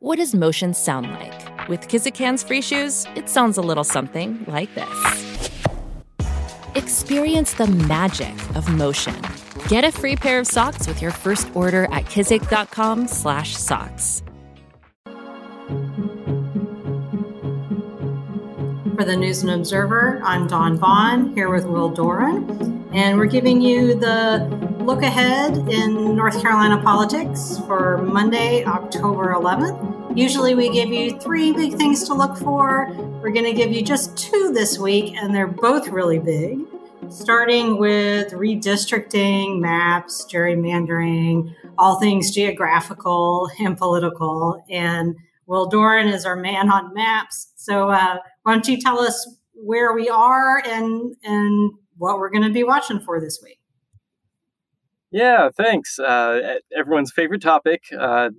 What does motion sound like? With Kizikans free shoes, it sounds a little something like this. Experience the magic of motion. Get a free pair of socks with your first order at kizik.com/socks. For the News and Observer, I'm Dawn Vaughan here with Will Doran, and we're giving you the look ahead in North Carolina politics for Monday, October 11th. Usually we give you three big things to look for. We're going to give you just two this week, and they're both really big. Starting with redistricting, maps, gerrymandering, all things geographical and political. And Will Doran is our man on maps. So uh, why don't you tell us where we are and and what we're going to be watching for this week? Yeah, thanks. Uh, everyone's favorite topic uh,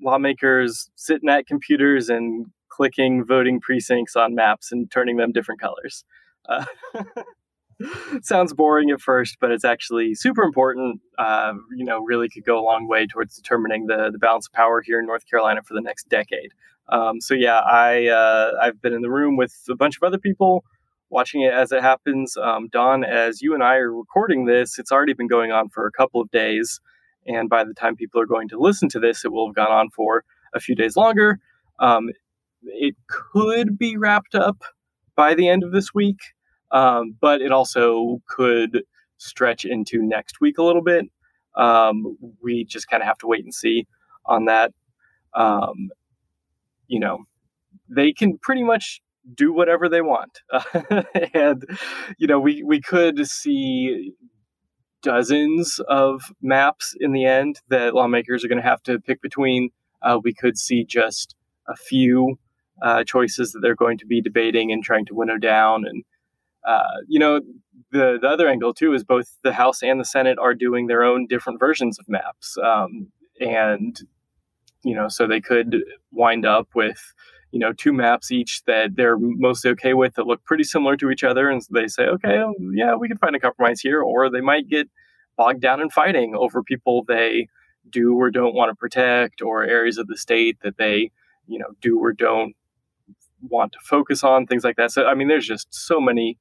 lawmakers sitting at computers and clicking voting precincts on maps and turning them different colors. Uh, sounds boring at first, but it's actually super important. Uh, you know, really could go a long way towards determining the, the balance of power here in North Carolina for the next decade. Um, so yeah, I uh, I've been in the room with a bunch of other people watching it as it happens. Um, Dawn, as you and I are recording this, it's already been going on for a couple of days. And by the time people are going to listen to this, it will have gone on for a few days longer. Um, it could be wrapped up by the end of this week, um, but it also could stretch into next week a little bit. Um, we just kind of have to wait and see on that. Um, you know, they can pretty much do whatever they want. and, you know, we, we could see dozens of maps in the end that lawmakers are going to have to pick between. Uh, we could see just a few uh, choices that they're going to be debating and trying to winnow down. And, uh, you know, the, the other angle, too, is both the House and the Senate are doing their own different versions of maps. Um, and, you know, so they could wind up with you know two maps each that they're mostly okay with that look pretty similar to each other and they say okay um, yeah we can find a compromise here or they might get bogged down in fighting over people they do or don't want to protect or areas of the state that they you know do or don't want to focus on things like that. So i mean there's just so many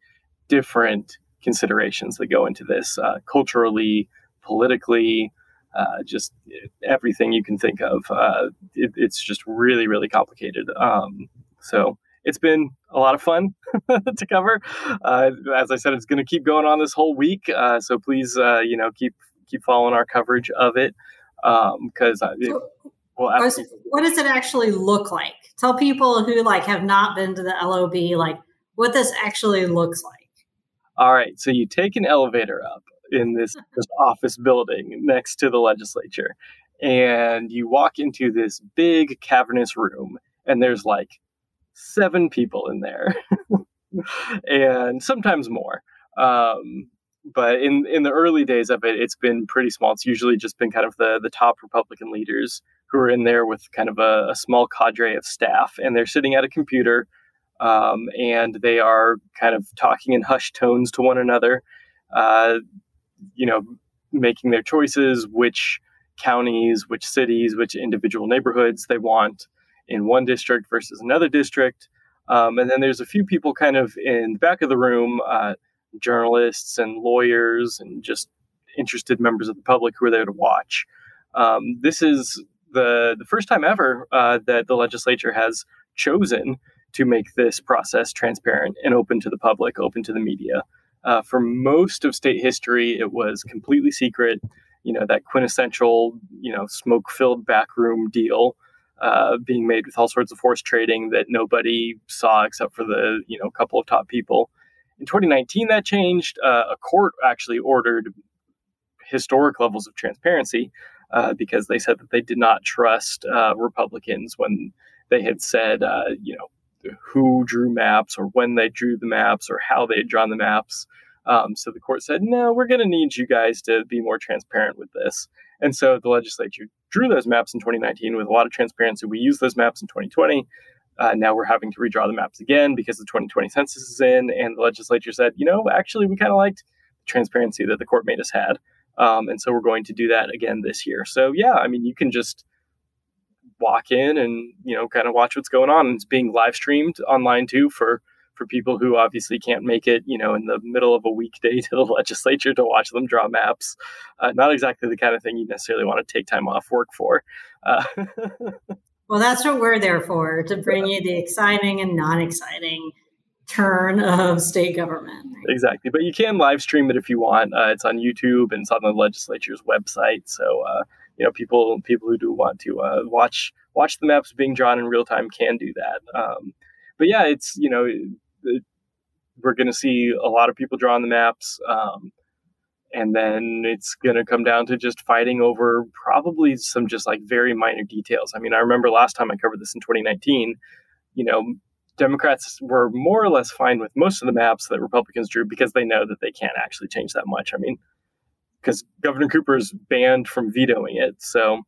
different considerations that go into this uh, culturally politically uh, just everything you can think of. Uh, it, it's just really, really complicated. Um, so it's been a lot of fun to cover. Uh, as I said, it's going to keep going on this whole week. Uh, so please, uh, you know, keep keep following our coverage of it because um, well, what does it actually look like? Tell people who like have not been to the LOB like what this actually looks like. All right, so you take an elevator up in this, office building next to the legislature. And you walk into this big cavernous room, and there's like seven people in there, and sometimes more. Um, but in in the early days of it, it's been pretty small. It's usually just been kind of the the top Republican leaders who are in there with kind of a, a small cadre of staff, and they're sitting at a computer, um, and they are kind of talking in hushed tones to one another. Uh, you know, making their choices, which counties, which cities, which individual neighborhoods they want in one district versus another district. Um, and then there's a few people kind of in the back of the room, uh, journalists and lawyers and just interested members of the public who are there to watch. Um, this is the, the first time ever uh, that the legislature has chosen to make this process transparent and open to the public, open to the media. Uh, for most of state history, it was completely secret. You know that quintessential, you know, smoke-filled backroom deal uh, being made with all sorts of horse trading that nobody saw except for the you know couple of top people. In 2019, that changed. Uh, a court actually ordered historic levels of transparency uh, because they said that they did not trust uh, Republicans when they had said, uh, you know, who drew maps or when they drew the maps or how they had drawn the maps. Um, so the court said, no, we're going to need you guys to be more transparent with this. And so the legislature drew those maps in 2019 with a lot of transparency. We used those maps in 2020. Uh, now we're having to redraw the maps again because the 2020 census is in. And the legislature said, you know, actually, we kind of liked the transparency that the court made us had. Um, and so we're going to do that again this year. So, yeah, I mean, you can just walk in and you know kind of watch what's going on. It's being live streamed online too for for people who obviously can't make it, you know, in the middle of a weekday to the legislature to watch them draw maps. Uh, not exactly the kind of thing you necessarily want to take time off work for. Uh, well, that's what we're there for to bring you the exciting and non exciting turn of state government. Exactly. But you can live stream it if you want. Uh, it's on YouTube and it's on the legislature's website. So, uh, you know, people people who do want to uh, watch watch the maps being drawn in real time can do that. Um, but yeah, it's you know we're going to see a lot of people drawing the maps. Um, and then it's going to come down to just fighting over probably some just like very minor details. I mean, I remember last time I covered this in 2019, you know, Democrats were more or less fine with most of the maps that Republicans drew because they know that they can't actually change that much. I mean, because Governor Cooper is banned from vetoing it. So,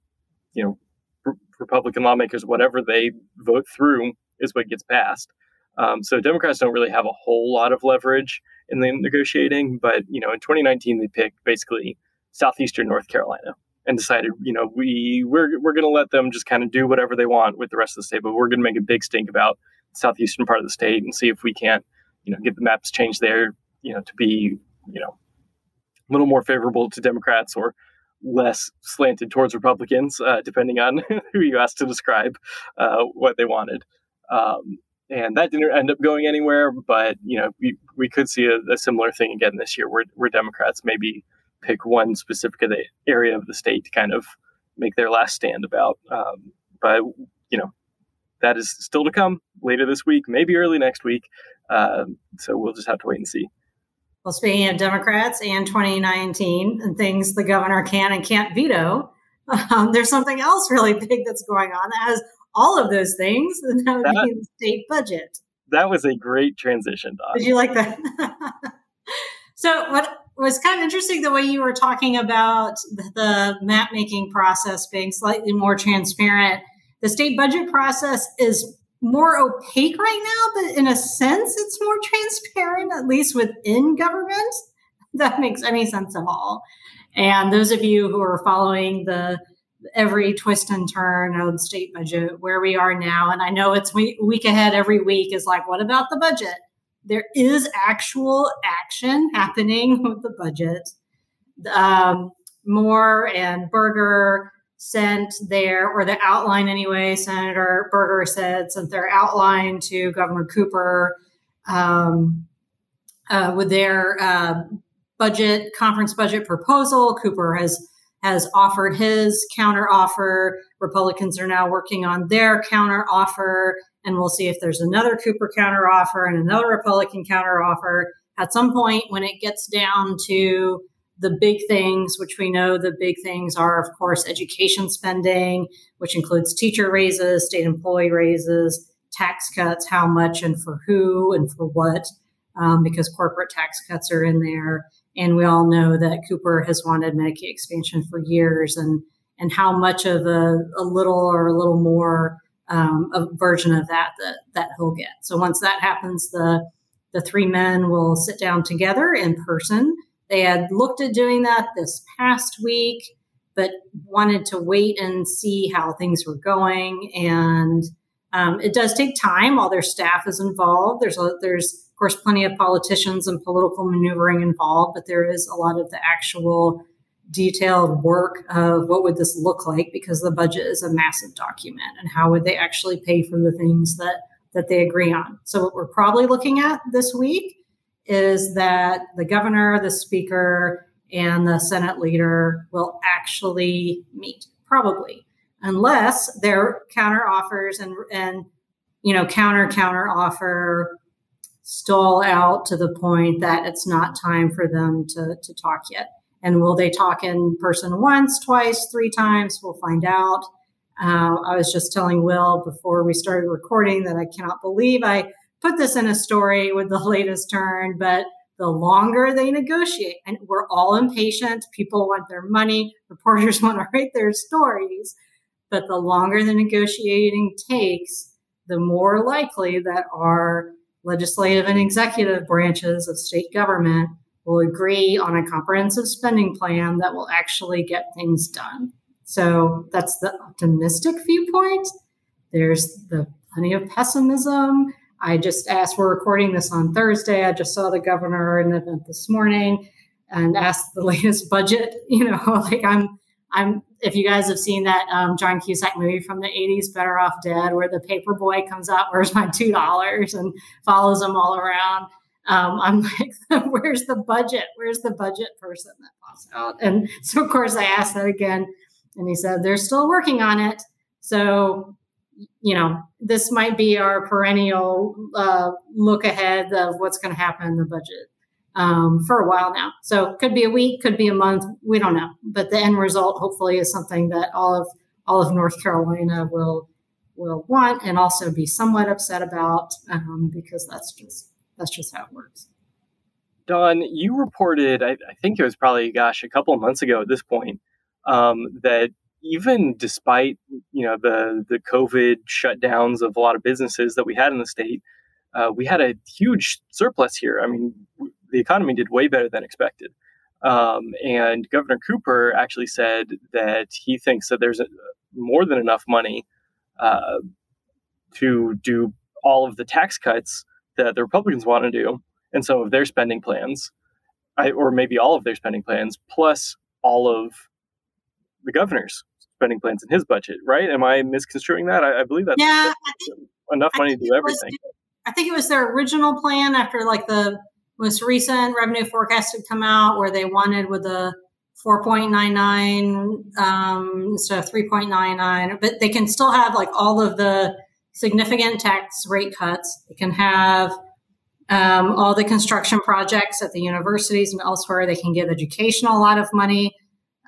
you know, Republican lawmakers, whatever they vote through is what gets passed. Um, so Democrats don't really have a whole lot of leverage in the negotiating. But you know, in 2019, they picked basically southeastern North Carolina and decided, you know, we we're we're going to let them just kind of do whatever they want with the rest of the state, but we're going to make a big stink about the southeastern part of the state and see if we can't, you know, get the maps changed there, you know, to be, you know, a little more favorable to Democrats or less slanted towards Republicans, uh, depending on who you ask to describe uh, what they wanted. Um, and that didn't end up going anywhere. But you know, we, we could see a, a, similar thing again this year, where where Democrats maybe pick one specific area of the state to kind of make their last stand about. Um, but you know, that is still to come later this week, maybe early next week. Uh, so we'll just have to wait and see. Well, speaking of Democrats and 2019 and things the governor can and can't veto, um, there's something else really big that's going on that has all of those things, then that would that, be the state budget. That was a great transition, Dawn. Did you like that? so, what was kind of interesting the way you were talking about the map making process being slightly more transparent. The state budget process is more opaque right now, but in a sense, it's more transparent, at least within government. That makes any sense at all. And those of you who are following the every twist and turn of the state budget, where we are now. And I know it's week, week ahead every week is like, what about the budget? There is actual action happening with the budget. Um, Moore and Berger sent their, or the outline anyway, Senator Berger said, sent their outline to Governor Cooper um, uh, with their uh, budget, conference budget proposal. Cooper has has offered his counteroffer. Republicans are now working on their counteroffer, and we'll see if there's another Cooper counteroffer and another Republican counteroffer. At some point, when it gets down to the big things, which we know the big things are, of course, education spending, which includes teacher raises, state employee raises, tax cuts, how much and for who and for what, um, because corporate tax cuts are in there and we all know that Cooper has wanted Medicaid expansion for years, and and how much of a, a little or a little more um, a version of that, that that he'll get. So once that happens, the the three men will sit down together in person. They had looked at doing that this past week, but wanted to wait and see how things were going. And um, it does take time. All their staff is involved. There's a, there's course, plenty of politicians and political maneuvering involved, but there is a lot of the actual detailed work of what would this look like because the budget is a massive document and how would they actually pay for the things that that they agree on. So what we're probably looking at this week is that the governor, the speaker, and the Senate leader will actually meet, probably, unless their counter offers and and you know counter counter offer stall out to the point that it's not time for them to, to talk yet. And will they talk in person once, twice, three times? We'll find out. Uh, I was just telling Will before we started recording that I cannot believe I put this in a story with the latest turn, but the longer they negotiate, and we're all impatient, people want their money, reporters want to write their stories, but the longer the negotiating takes, the more likely that our legislative and executive branches of state government will agree on a comprehensive spending plan that will actually get things done. So that's the optimistic viewpoint. There's the plenty of pessimism. I just asked, we're recording this on Thursday. I just saw the governor in an event this morning and asked the latest budget. You know, like I'm, I'm, if you guys have seen that um, John Cusack movie from the 80s, Better Off Dead, where the paper boy comes out, where's my $2 and follows them all around. Um, I'm like, where's the budget? Where's the budget person that pops out? And so, of course, I asked that again. And he said, they're still working on it. So you know, this might be our perennial uh, look ahead of what's going to happen in the budget um, for a while now. So could be a week, could be a month, we don't know. But the end result, hopefully, is something that all of all of North Carolina will will want and also be somewhat upset about um, because that's just that's just how it works. Dawn, you reported, I, I think it was probably, gosh, a couple of months ago at this point, um, that even despite you know the the COVID shutdowns of a lot of businesses that we had in the state, uh, we had a huge surplus here. I mean, the economy did way better than expected. Um, and Governor Cooper actually said that he thinks that there's a, more than enough money uh, to do all of the tax cuts that the Republicans want to do, and some of their spending plans, I, or maybe all of their spending plans, plus all of the governor's spending plans in his budget, right? Am I misconstruing that? I, I believe that's, yeah, that's enough money to do everything. Was, I think it was their original plan after like the most recent revenue forecast had come out where they wanted with a 4.99 um, instead of 3.99, but they can still have like all of the significant tax rate cuts. They can have um, all the construction projects at the universities and elsewhere. They can give education a lot of money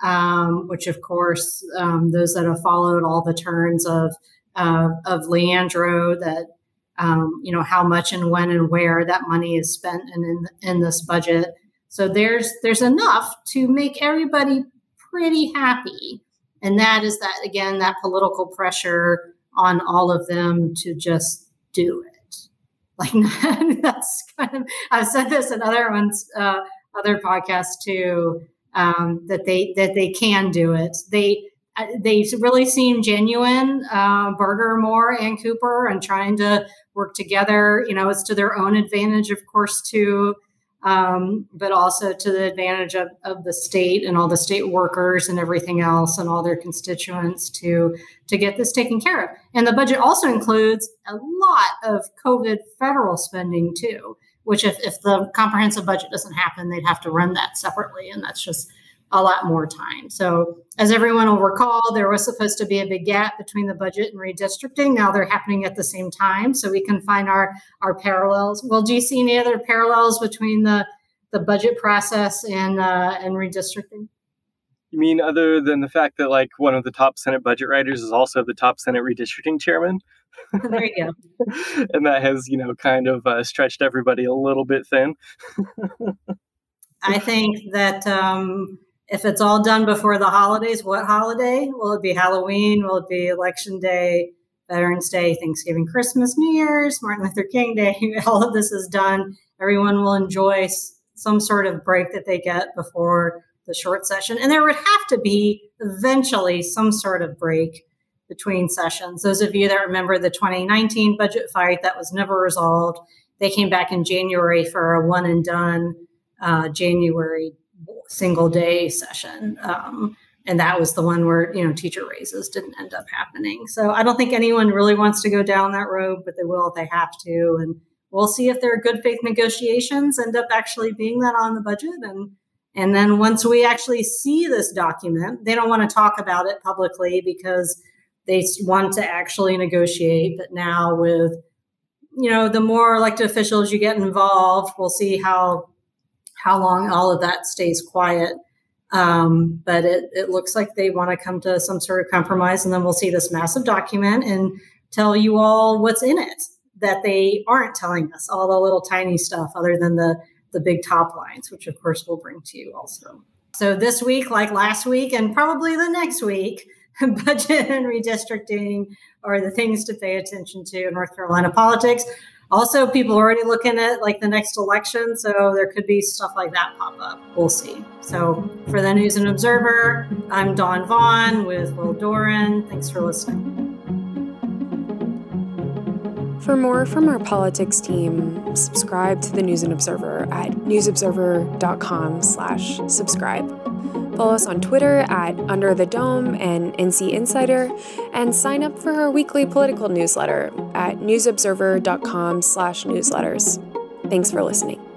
um, which of course um, those that have followed all the turns of uh, of Leandro that um, you know how much and when and where that money is spent in, in in this budget. So there's there's enough to make everybody pretty happy, and that is that again that political pressure on all of them to just do it. Like that's kind of I've said this in other ones, uh, other podcasts too um, that they that they can do it. They they really seem genuine, uh, Berger, Moore, and Cooper, and trying to work together. You know, it's to their own advantage, of course, too, um, but also to the advantage of, of the state and all the state workers and everything else and all their constituents to to get this taken care of. And the budget also includes a lot of COVID federal spending too which if, if the comprehensive budget doesn't happen, they'd have to run that separately. And that's just a lot more time. So, as everyone will recall, there was supposed to be a big gap between the budget and redistricting. Now they're happening at the same time, so we can find our our parallels. Well, do you see any other parallels between the the budget process and uh, and redistricting? You mean other than the fact that like one of the top Senate budget writers is also the top Senate redistricting chairman? there you go. and that has, you know, kind of uh, stretched everybody a little bit thin. I think that um, if it's all done before the holidays, what holiday? Will it be Halloween? Will it be Election Day, Veterans Day, Thanksgiving, Christmas, New Year's, Martin Luther King Day? all of this is done. Everyone will enjoy some sort of break that they get before the short session. And there would have to be eventually some sort of break between sessions. Those of you that remember the 2019 budget fight that was never resolved, they came back in January for a one and done uh, January single day session. Um, and that was the one where you know teacher raises didn't end up happening. So I don't think anyone really wants to go down that road, but they will if they have to. And we'll see if their good faith negotiations end up actually being that on the budget. And and then once we actually see this document, they don't want to talk about it publicly because they want to actually negotiate. But now with you know the more elected officials you get involved, we'll see how how long all of that stays quiet. Um, but it, it looks like they want to come to some sort of compromise, and then we'll see this massive document and tell you all what's in it that they aren't telling us all the little tiny stuff other than the the big top lines, which of course we'll bring to you also. So this week, like last week, and probably the next week, budget and redistricting are the things to pay attention to in North Carolina politics. Also, people are already looking at like the next election, so there could be stuff like that pop up. We'll see. So, for the News and Observer, I'm Dawn Vaughan with Will Doran. Thanks for listening. For more from our politics team, subscribe to the News and Observer at newsobserver.com/subscribe. Follow us on Twitter at Under the Dome and NC Insider, and sign up for our weekly political newsletter at newsobserver.com/newsletters. Thanks for listening.